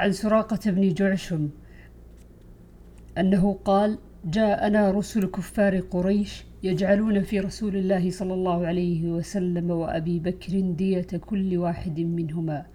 عن سراقة بن جعشم أنه قال جاءنا رسل كفار قريش يجعلون في رسول الله صلى الله عليه وسلم وأبي بكر دية كل واحد منهما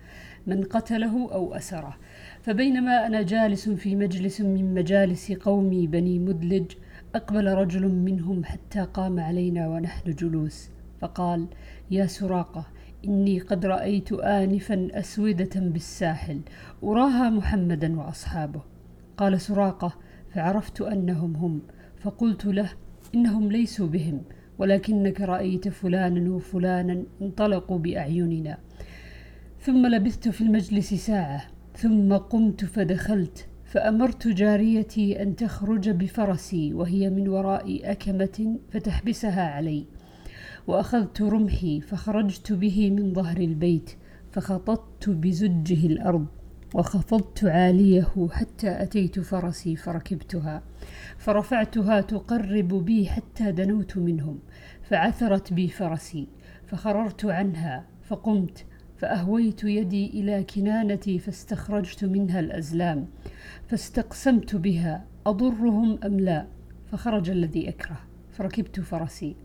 من قتله أو أسره. فبينما أنا جالس في مجلس من مجالس قومي بني مدلج أقبل رجل منهم حتى قام علينا ونحن جلوس فقال يا سراقة إني قد رأيت آنفا أسودة بالساحل أراها محمدا وأصحابه. قال سراقة فعرفت أنهم هم. فقلت له إنهم ليسوا بهم ولكنك رأيت فلانا وفلانا انطلقوا بأعيننا. ثم لبثت في المجلس ساعة ثم قمت فدخلت فأمرت جاريتي أن تخرج بفرسي وهي من وراء أكمة فتحبسها علي. وأخذت رمحي فخرجت به من ظهر البيت فخططت بزجه الأرض وخفضت عاليه حتى أتيت فرسي فركبتها. فرفعتها تقرب بي حتى دنوت منهم فعثرت بي فرسي فخررت عنها فقمت فأهويت يدي إلى كنانتي فاستخرجت منها الأزلام فاستقسمت بها أضرهم أم لا فخرج الذي أكره. فركبت فرسي.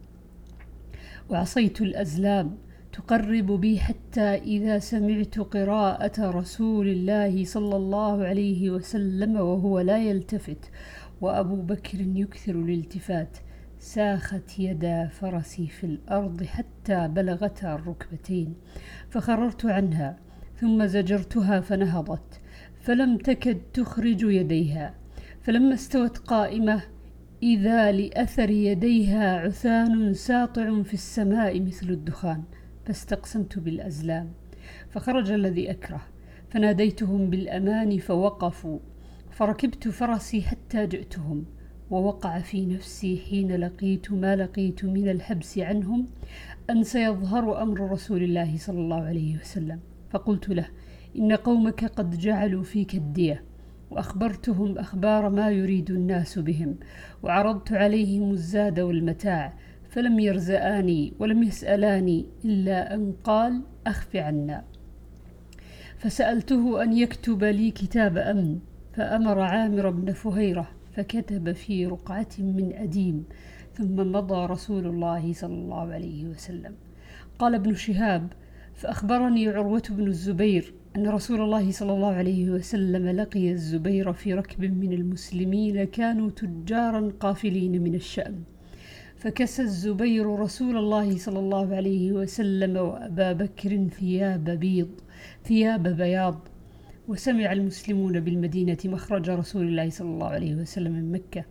وعصيت الأزلام تقرب بي حتى إذا سمعت قراءة رسول الله صلى الله عليه وسلم وهو لا يلتفت وأبو بكر يكثر الالتفات ساخت يدا فرسي في الأرض حتى بلغتا الركبتين فخررت عنها ثم زجرتها فنهضت فلم تكد تخرج يديها فلما استوت قائمة إذا لأثر يديها عثان ساطع في السماء مثل الدخان فاستقسمت بالأزلام فخرج الذي أكره فناديتهم بالأمان فوقفوا فركبت فرسي حتى جئتهم ووقع في نفسي حين لقيت ما لقيت من الحبس عنهم أن سيظهر أمر رسول الله صلى الله عليه وسلم فقلت له إن قومك قد جعلوا فيك الدية. وأخبرتهم أخبار ما يريد الناس بهم وعرضت عليهم الزاد والمتاع فلم يرزآني ولم يسألاني إلا أن قال أخف عنا. فسألته أن يكتب لي كتاب أمن فأمر عامر بن فهيرة فكتب في رقعة من أديم ثم مضى رسول الله صلى الله عليه وسلم. قال ابن شهاب فأخبرني عروة بن الزبير أن رسول الله صلى الله عليه وسلم لقي الزبير في ركب من المسلمين كانوا تجارا قافلين من الشأم فكسى الزبير رسول الله صلى الله عليه وسلم وأبا بكر ثياب بيض ثياب بياض. وسمع المسلمون بالمدينة مخرج رسول الله صلى الله عليه وسلم من مكة.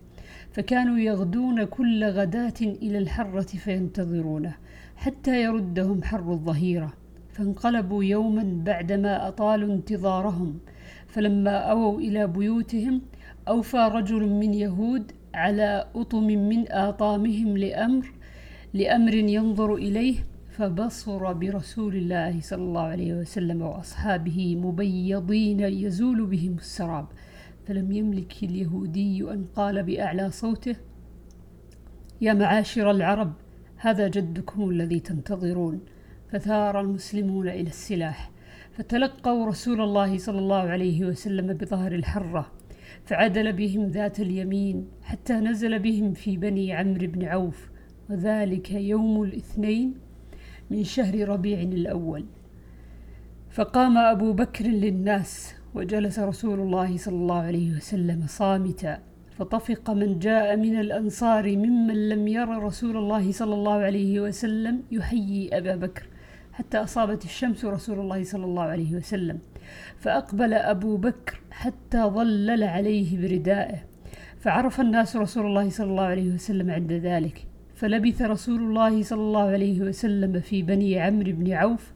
فكانوا يغدون كل غداة إلى الحرة فينتظرونه حتى يردهم حر الظهيرة. فانقلبوا يوما بعدما أطالوا انتظارهم فلما أووا إلى بيوتهم أوفى رجل من يهود على أطم من آطامهم لأمر لأمر ينظر إليه فبصر برسول الله صلى الله عليه وسلم وأصحابه مبيضين يزول بهم السراب. فلم يملك اليهودي أن قال بأعلى صوته يا معاشر العرب هذا جدكم الذي تنتظرون. فثار المسلمون إلى السلاح فتلقوا رسول الله صلى الله عليه وسلم بظهر الحرة فعدل بهم ذات اليمين حتى نزل بهم في بني عمرو بن عوف وذلك يوم الاثنين من شهر ربيع الأول. فقام أبو بكر للناس وجلس رسول الله صلى الله عليه وسلم صامتا فطفق من جاء من الأنصار ممن لم ير رسول الله صلى الله عليه وسلم يحيي أبا بكر. حتى أصابت الشمس رسول الله صلى الله عليه وسلم. فأقبل أبو بكر حتى ظلل عليه بردائه. فعرف الناس رسول الله صلى الله عليه وسلم عند ذلك. فلبث رسول الله صلى الله عليه وسلم في بني عمرو بن عوف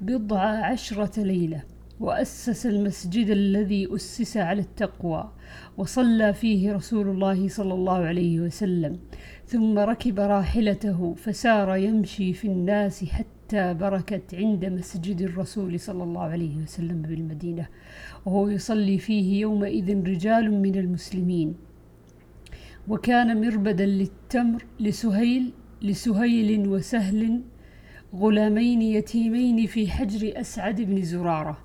بضع عشرة ليلة وأسس المسجد الذي أسس على التقوى وصلى فيه رسول الله صلى الله عليه وسلم. ثم ركب راحلته فسار يمشي في الناس حتى بركت عند مسجد الرسول صلى الله عليه وسلم بالمدينة وهو يصلي فيه يومئذ رجال من المسلمين. وكان مربدا للتمر لسهيل لسهيل وسهل غلامين يتيمين في حجر أسعد بن زرارة.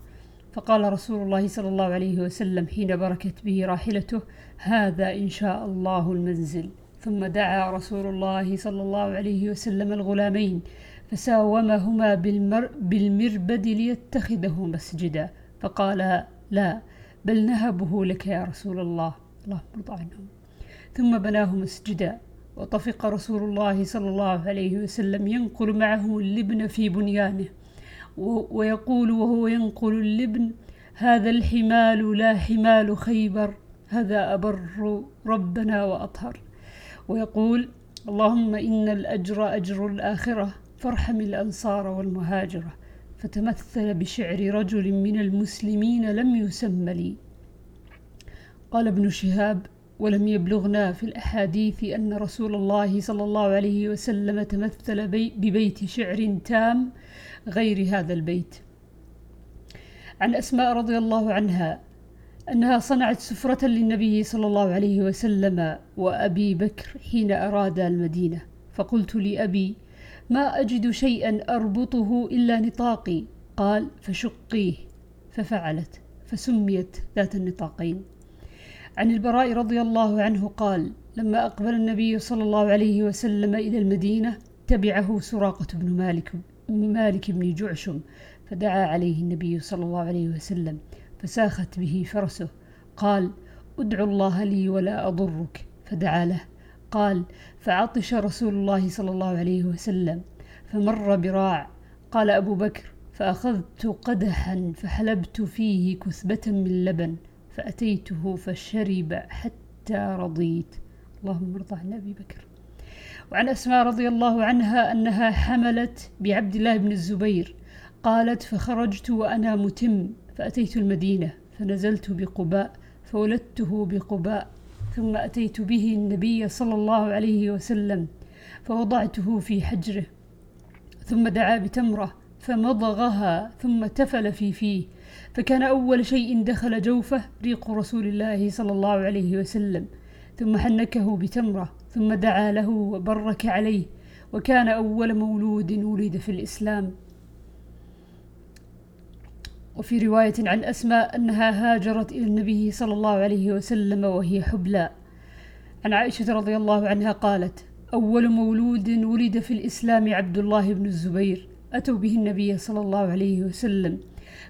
فقال رسول الله صلى الله عليه وسلم حين بركت به راحلته هذا إن شاء الله المنزل. ثم دعا رسول الله صلى الله عليه وسلم الغلامين فساومهما بالمر بالمربد ليتخذه مسجدا. فقال لا بل نهبه لك يا رسول الله. اللهم ارضى عنهم. ثم بناه مسجدا. وطفق رسول الله صلى الله عليه وسلم ينقل معه اللبن في بنيانه. ويقول وهو ينقل اللبن هذا الحمال لا حمال خيبر هذا أبر ربنا وأطهر. ويقول اللهم إن الأجر أجر الآخرة. فارحم الأنصار والمهاجرة فتمثل بشعر رجل من المسلمين لم يسم لي. قال ابن شهاب ولم يبلغنا في الأحاديث أن رسول الله صلى الله عليه وسلم تمثل بي ببيت شعر تام غير هذا البيت عن أسماء رضي الله عنها أنها صنعت سفرة للنبي صلى الله عليه وسلم وأبي بكر حين أراد المدينة فقلت لأبي ما أجد شيئا أربطه إلا نطاقي. قال فشقيه. ففعلت. فسميت ذات النطاقين. عن البراء رضي الله عنه قال لما أقبل النبي صلى الله عليه وسلم إلى المدينة تبعه سراقة بن مالك مالك بن جعشم فدعا عليه النبي صلى الله عليه وسلم فساخت به فرسه. قال ادعو الله لي ولا أضرك. فدعا له. قال فعطش رسول الله صلى الله عليه وسلم فمر براع. قال أبو بكر فأخذت قدحا فحلبت فيه كثبة من لبن فأتيته فشرب حتى رضيت. اللهم ارضى عن أبي بكر. وعن أسماء رضي الله عنها أنها حملت بعبد الله بن الزبير. قالت فخرجت وأنا متم فأتيت المدينة فنزلت بقباء فولدته بقباء ثم أتيت به النبي صلى الله عليه وسلم فوضعته في حجره ثم دعا بتمرة فمضغها ثم تفل في فيه فكان أول شيء دخل جوفه ريق رسول الله صلى الله عليه وسلم ثم حنكه بتمرة ثم دعا له وبرك عليه وكان أول مولود ولد في الإسلام. وفي رواية عن أسماء أنها هاجرت إلى النبي صلى الله عليه وسلم وهي حبلى. عن عائشة رضي الله عنها قالت أول مولود ولد في الإسلام عبد الله بن الزبير أتوا به النبي صلى الله عليه وسلم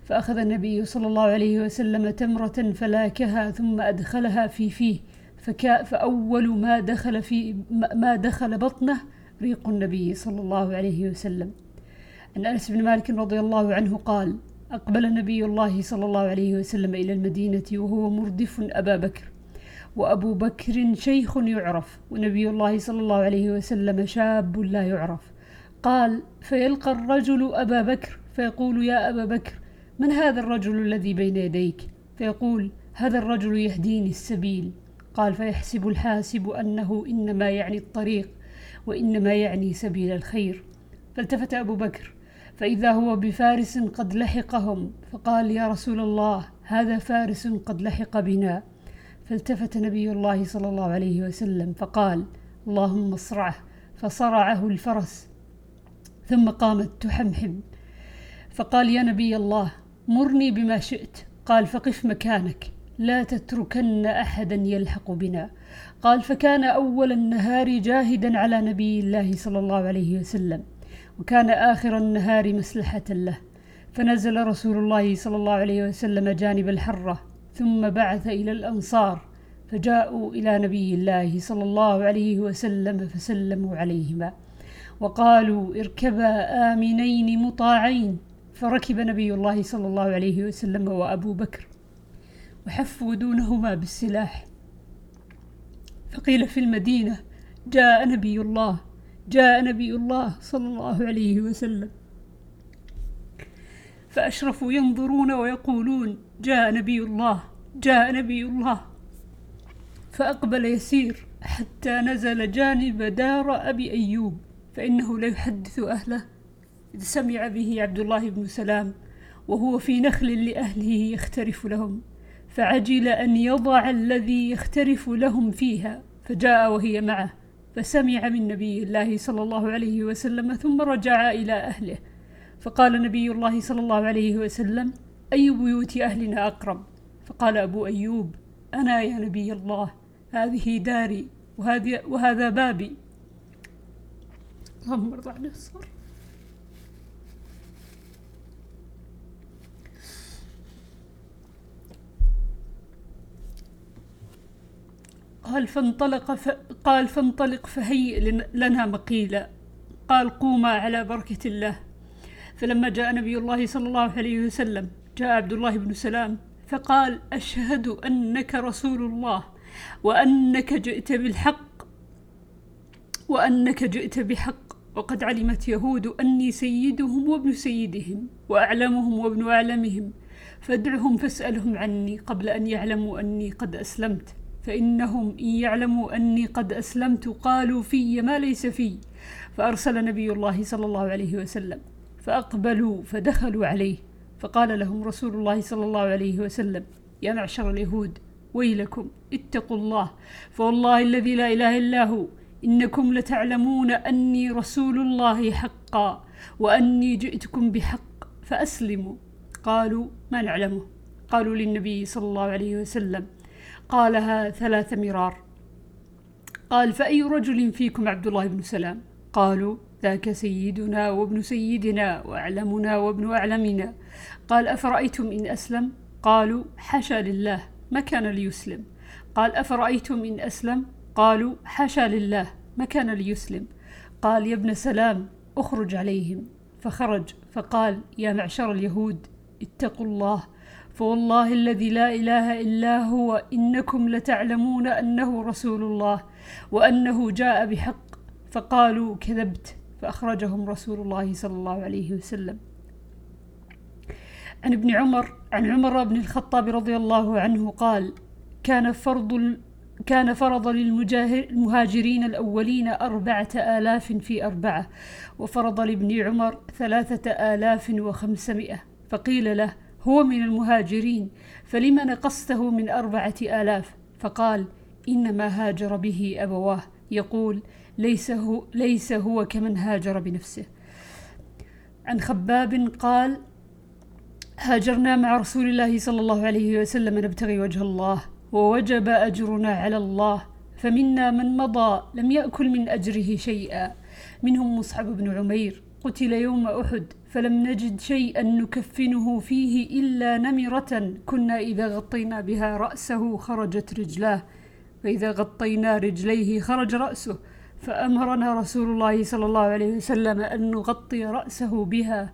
فأخذ النبي صلى الله عليه وسلم تمرة فلاكها ثم أدخلها في فيه فكا فأول ما دخل في ما دخل بطنه ريق النبي صلى الله عليه وسلم. عن أنس بن مالك رضي الله عنه قال أقبل نبي الله صلى الله عليه وسلم إلى المدينة وهو مردف أبا بكر وأبو بكر شيخ يعرف ونبي الله صلى الله عليه وسلم شاب لا يعرف. قال فيلقى الرجل أبا بكر فيقول يا أبا بكر من هذا الرجل الذي بين يديك؟ فيقول هذا الرجل يهديني السبيل. قال فيحسب الحاسب أنه إنما يعني الطريق وإنما يعني سبيل الخير. فالتفت أبو بكر فإذا هو بفارس قد لحقهم فقال يا رسول الله هذا فارس قد لحق بنا. فالتفت نبي الله صلى الله عليه وسلم فقال اللهم اصرعه. فصرعه الفرس ثم قامت تحمحم. فقال يا نبي الله مرني بما شئت. قال فقف مكانك لا تتركن أحدا يلحق بنا. قال فكان أول النهار جاهدا على نبي الله صلى الله عليه وسلم. وكان آخر النهار مسلحة له. فنزل رسول الله صلى الله عليه وسلم جانب الحرة ثم بعث إلى الأنصار فجاءوا إلى نبي الله صلى الله عليه وسلم فسلموا عليهما. وقالوا اركبا آمنين مطاعين. فركب نبي الله صلى الله عليه وسلم وأبو بكر وحفوا دونهما بالسلاح. فقيل في المدينة جاء نبي الله جاء نبي الله صلى الله عليه وسلم. فأشرفوا ينظرون ويقولون جاء نبي الله جاء نبي الله. فأقبل يسير حتى نزل جانب دار أبي أيوب فإنه ليحدث أهله إذ سمع به عبد الله بن سلام وهو في نخل لأهله يخترف لهم. فعجل أن يضع الذي يخترف لهم فيها فجاء وهي معه. فسمع من نبي الله صلى الله عليه وسلم ثم رجع إلى أهله. فقال نبي الله صلى الله عليه وسلم أي بيوت أهلنا أقرب؟ فقال أبو أيوب أنا يا نبي الله هذه داري وهذا بابي. اللهم ارضى عن الصبر قال فانطلق ف... قال فانطلق فهيئ لنا مقيلا. قال قوما على بركة الله. فلما جاء نبي الله صلى الله عليه وسلم جاء عبد الله بن سلام فقال أشهد أنك رسول الله وأنك جئت بالحق وأنك جئت بحق. وقد علمت يهود أني سيدهم وابن سيدهم وأعلمهم وابن أعلمهم فادعهم فاسألهم عني قبل أن يعلموا أني قد أسلمت. فإنهم إن يعلموا أني قد أسلمت قالوا في ما ليس في. فأرسل نبي الله صلى الله عليه وسلم فأقبلوا فدخلوا عليه فقال لهم رسول الله صلى الله عليه وسلم يا معشر اليهود ويلكم اتقوا الله فوالله الذي لا إله إلا هو إنكم لتعلمون أني رسول الله حقا وأني جئتكم بحق فأسلموا. قالوا ما نعلمه؟ قالوا للنبي صلى الله عليه وسلم قالها ثلاث مرار. قال فأي رجل فيكم عبد الله بن سلام؟ قالوا ذاك سيدنا وابن سيدنا وأعلمنا وابن أعلمنا. قال أفرأيتم إن أسلم؟ قالوا حاشا لله ما كان ليسلم. قال أفرأيتم إن أسلم؟ قالوا حاشا لله ما كان ليسلم. قال يا ابن سلام أخرج عليهم. فخرج فقال يا معشر اليهود اتقوا الله فوالله الذي لا إله إلا هو إنكم لتعلمون أنه رسول الله وأنه جاء بحق فقالوا كذبت فأخرجهم رسول الله صلى الله عليه وسلم. عن ابن عمر عن عمر بن الخطاب رضي الله عنه قال كان فرض كان فرض للمهاجرين الأولين أربعة آلاف في أربعة وفرض لابن عمر ثلاثة آلاف وخمسمائة فقيل له هو من المهاجرين فلم نقصته من أربعة آلاف؟ فقال إنما هاجر به أبواه. يقول ليس هو, ليس هو كمن هاجر بنفسه. عن خباب قال هاجرنا مع رسول الله صلى الله عليه وسلم نبتغي وجه الله ووجب أجرنا على الله. فمنا من مضى لم يأكل من أجره شيئا. منهم مصعب بن عمير قتل يوم أحد فلم نجد شيئا نكفنه فيه إلا نمرة. كنا إذا غطينا بها رأسه خرجت رجلاه فإذا غطينا رجليه خرج رأسه. فأمرنا رسول الله صلى الله عليه وسلم أن نغطي رأسه بها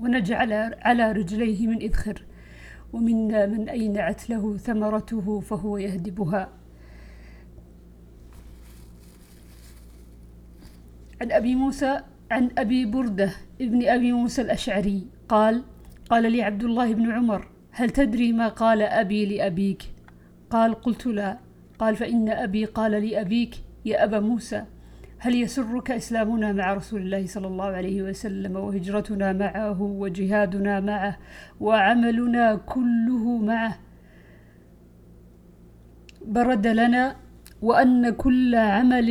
ونجعل على رجليه من إذخر. ومنا من أينعت له ثمرته فهو يهدبها. عن أبي موسى عن أبي بردة ابن أبي موسى الأشعري قال قال لي عبد الله بن عمر هل تدري ما قال أبي لأبيك؟ قال قلت لا. قال فإن أبي قال لأبيك يا أبا موسى هل يسرك إسلامنا مع رسول الله صلى الله عليه وسلم وهجرتنا معه وجهادنا معه وعملنا كله معه؟ برد لنا وأن كل عمل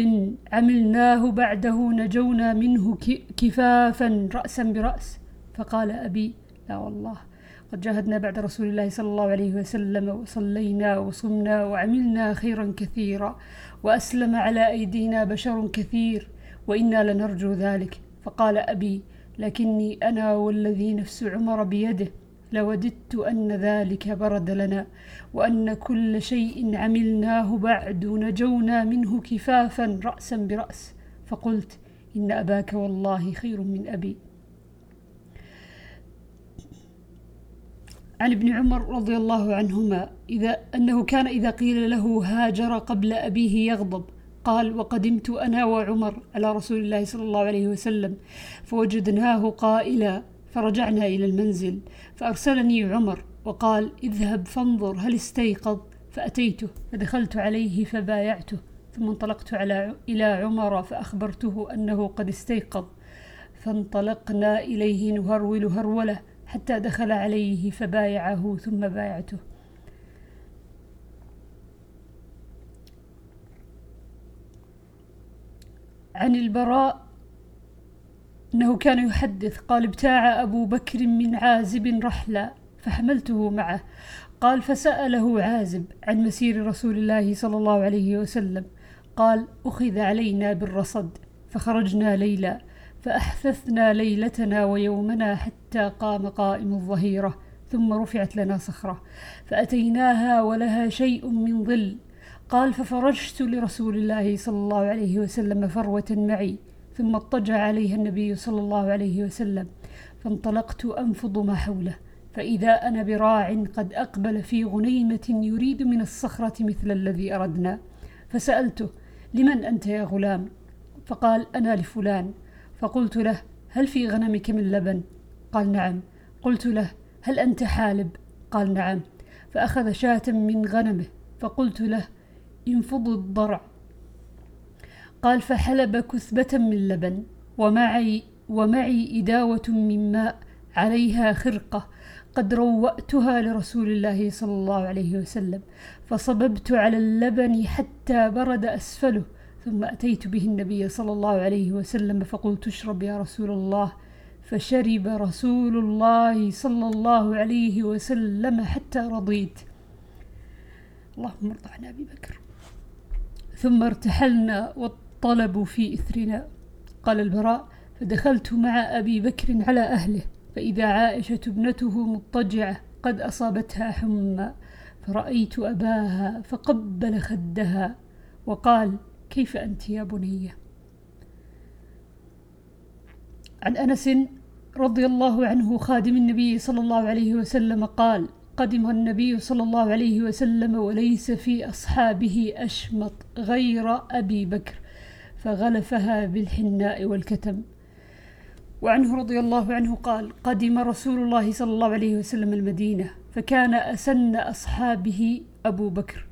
عملناه بعده نجونا منه كفافا رأسا برأس. فقال أبي لا والله قد جاهدنا بعد رسول الله صلى الله عليه وسلم وصلينا وصمنا وعملنا خيرا كثيرا وأسلم على أيدينا بشر كثير وإنا لنرجو ذلك. فقال أبي لكني أنا والذي نفس عمر بيده. لوددت أن ذلك برد لنا وأن كل شيء عملناه بعد نجونا منه كفافا رأسا برأس. فقلت إن أباك والله خير من أبي. عن ابن عمر رضي الله عنهما إذا أنه كان إذا قيل له هاجر قبل أبيه يغضب قال وقدمت أنا وعمر على رسول الله صلى الله عليه وسلم فوجدناه قائلا فرجعنا إلى المنزل. فأرسلني عمر وقال اذهب فانظر هل استيقظ. فأتيته فدخلت عليه فبايعته ثم انطلقت على إلى عمر فأخبرته أنه قد استيقظ. فانطلقنا إليه نهرول هرولة حتى دخل عليه فبايعه ثم بايعته. عن البراء أنه كان يحدث قال ابتاع أبو بكر من عازب رحلا فحملته معه. قال فسأله عازب عن مسير رسول الله صلى الله عليه وسلم. قال أخذ علينا بالرصد فخرجنا ليلا فأحثثنا ليلتنا ويومنا حتى قام قائم الظهيرة ثم رفعت لنا صخرة فأتيناها ولها شيء من ظل. قال ففرجت لرسول الله صلى الله عليه وسلم فروة معي ثم اضطجع عليها النبي صلى الله عليه وسلم فانطلقت أنفض ما حوله فإذا أنا براع قد أقبل في غنيمة يريد من الصخرة مثل الذي أردنا. فسألته لمن أنت يا غلام؟ فقال أنا لفلان. فقلت له هل في غنمك من لبن؟ قال نعم. قلت له هل أنت حالب؟ قال نعم. فأخذ شاة من غنمه فقلت له انفض الضرع. قال فحلب كثبة من لبن ومعي ومعي إداوة من ماء عليها خرقة قد روأتها لرسول الله صلى الله عليه وسلم فصببت على اللبن حتى برد أسفله ثم أتيت به النبي صلى الله عليه وسلم فقلت اشرب يا رسول الله فشرب رسول الله صلى الله عليه وسلم حتى رضيت. اللهم ارضى عن أبي بكر. ثم ارتحلنا والطلب في إثرنا. قال البراء فدخلت مع أبي بكر على أهله فإذا عائشة ابنته مضطجعة قد أصابتها حمى فرأيت أباها فقبل خدها وقال كيف أنت يا بنية عن أنس رضي الله عنه خادم النبي صلى الله عليه وسلم قال قدم النبي صلى الله عليه وسلم وليس في أصحابه أشمط غير أبي بكر. فغلفها بالحناء والكتم. وعنه رضي الله عنه قال قدم رسول الله صلى الله عليه وسلم المدينة فكان أسن أصحابه أبو بكر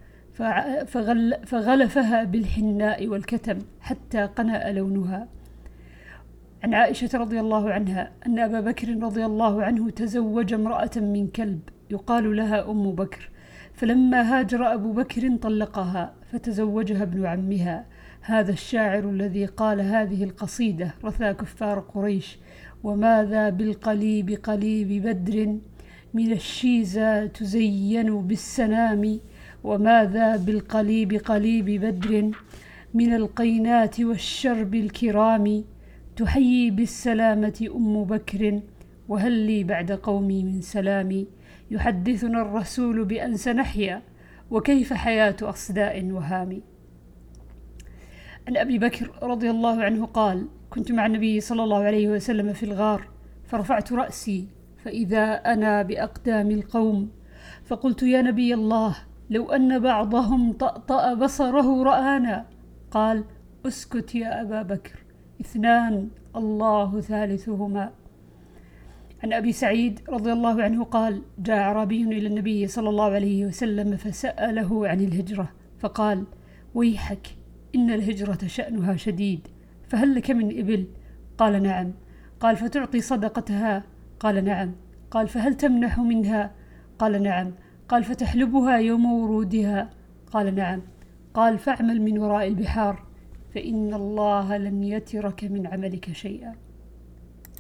فغل فغلفها بالحناء والكتم حتى قنأ لونها. عن عائشة رضي الله عنها أن أبا بكر رضي الله عنه تزوج امرأة من كلب يقال لها أم بكر فلما هاجر أبو بكر طلقها فتزوجها ابن عمها. هذا الشاعر الذي قال هذه القصيدة رثى كفار قريش وماذا بالقليب قليب بدر؟ من الشيزة تزين بالسنام وماذا بالقليب قليب بدر؟ من القينات والشرب الكرام تحيي بالسلامة أم بكر وهل لي بعد قومي من سلامي يحدثنا الرسول بأن سنحيا وكيف حياة أصداء وهام؟ عن أبي بكر رضي الله عنه قال كنت مع النبي صلى الله عليه وسلم في الغار فرفعت رأسي فإذا أنا بأقدام القوم فقلت يا نبي الله لو أن بعضهم طأطأ بصره رآنا. قال أسكت يا أبا بكر اثنان الله ثالثهما. عن أبي سعيد رضي الله عنه قال جاء أعرابي إلى النبي صلى الله عليه وسلم فسأله عن الهجرة فقال ويحك إن الهجرة شأنها شديد فهل لك من إبل؟ قال نعم قال فتعطي صدقتها؟ قال نعم قال فهل تمنح منها؟ قال نعم قال فتحلبها يوم ورودها؟ قال نعم قال فاعمل من وراء البحار فإن الله لن يترك من عملك شيئا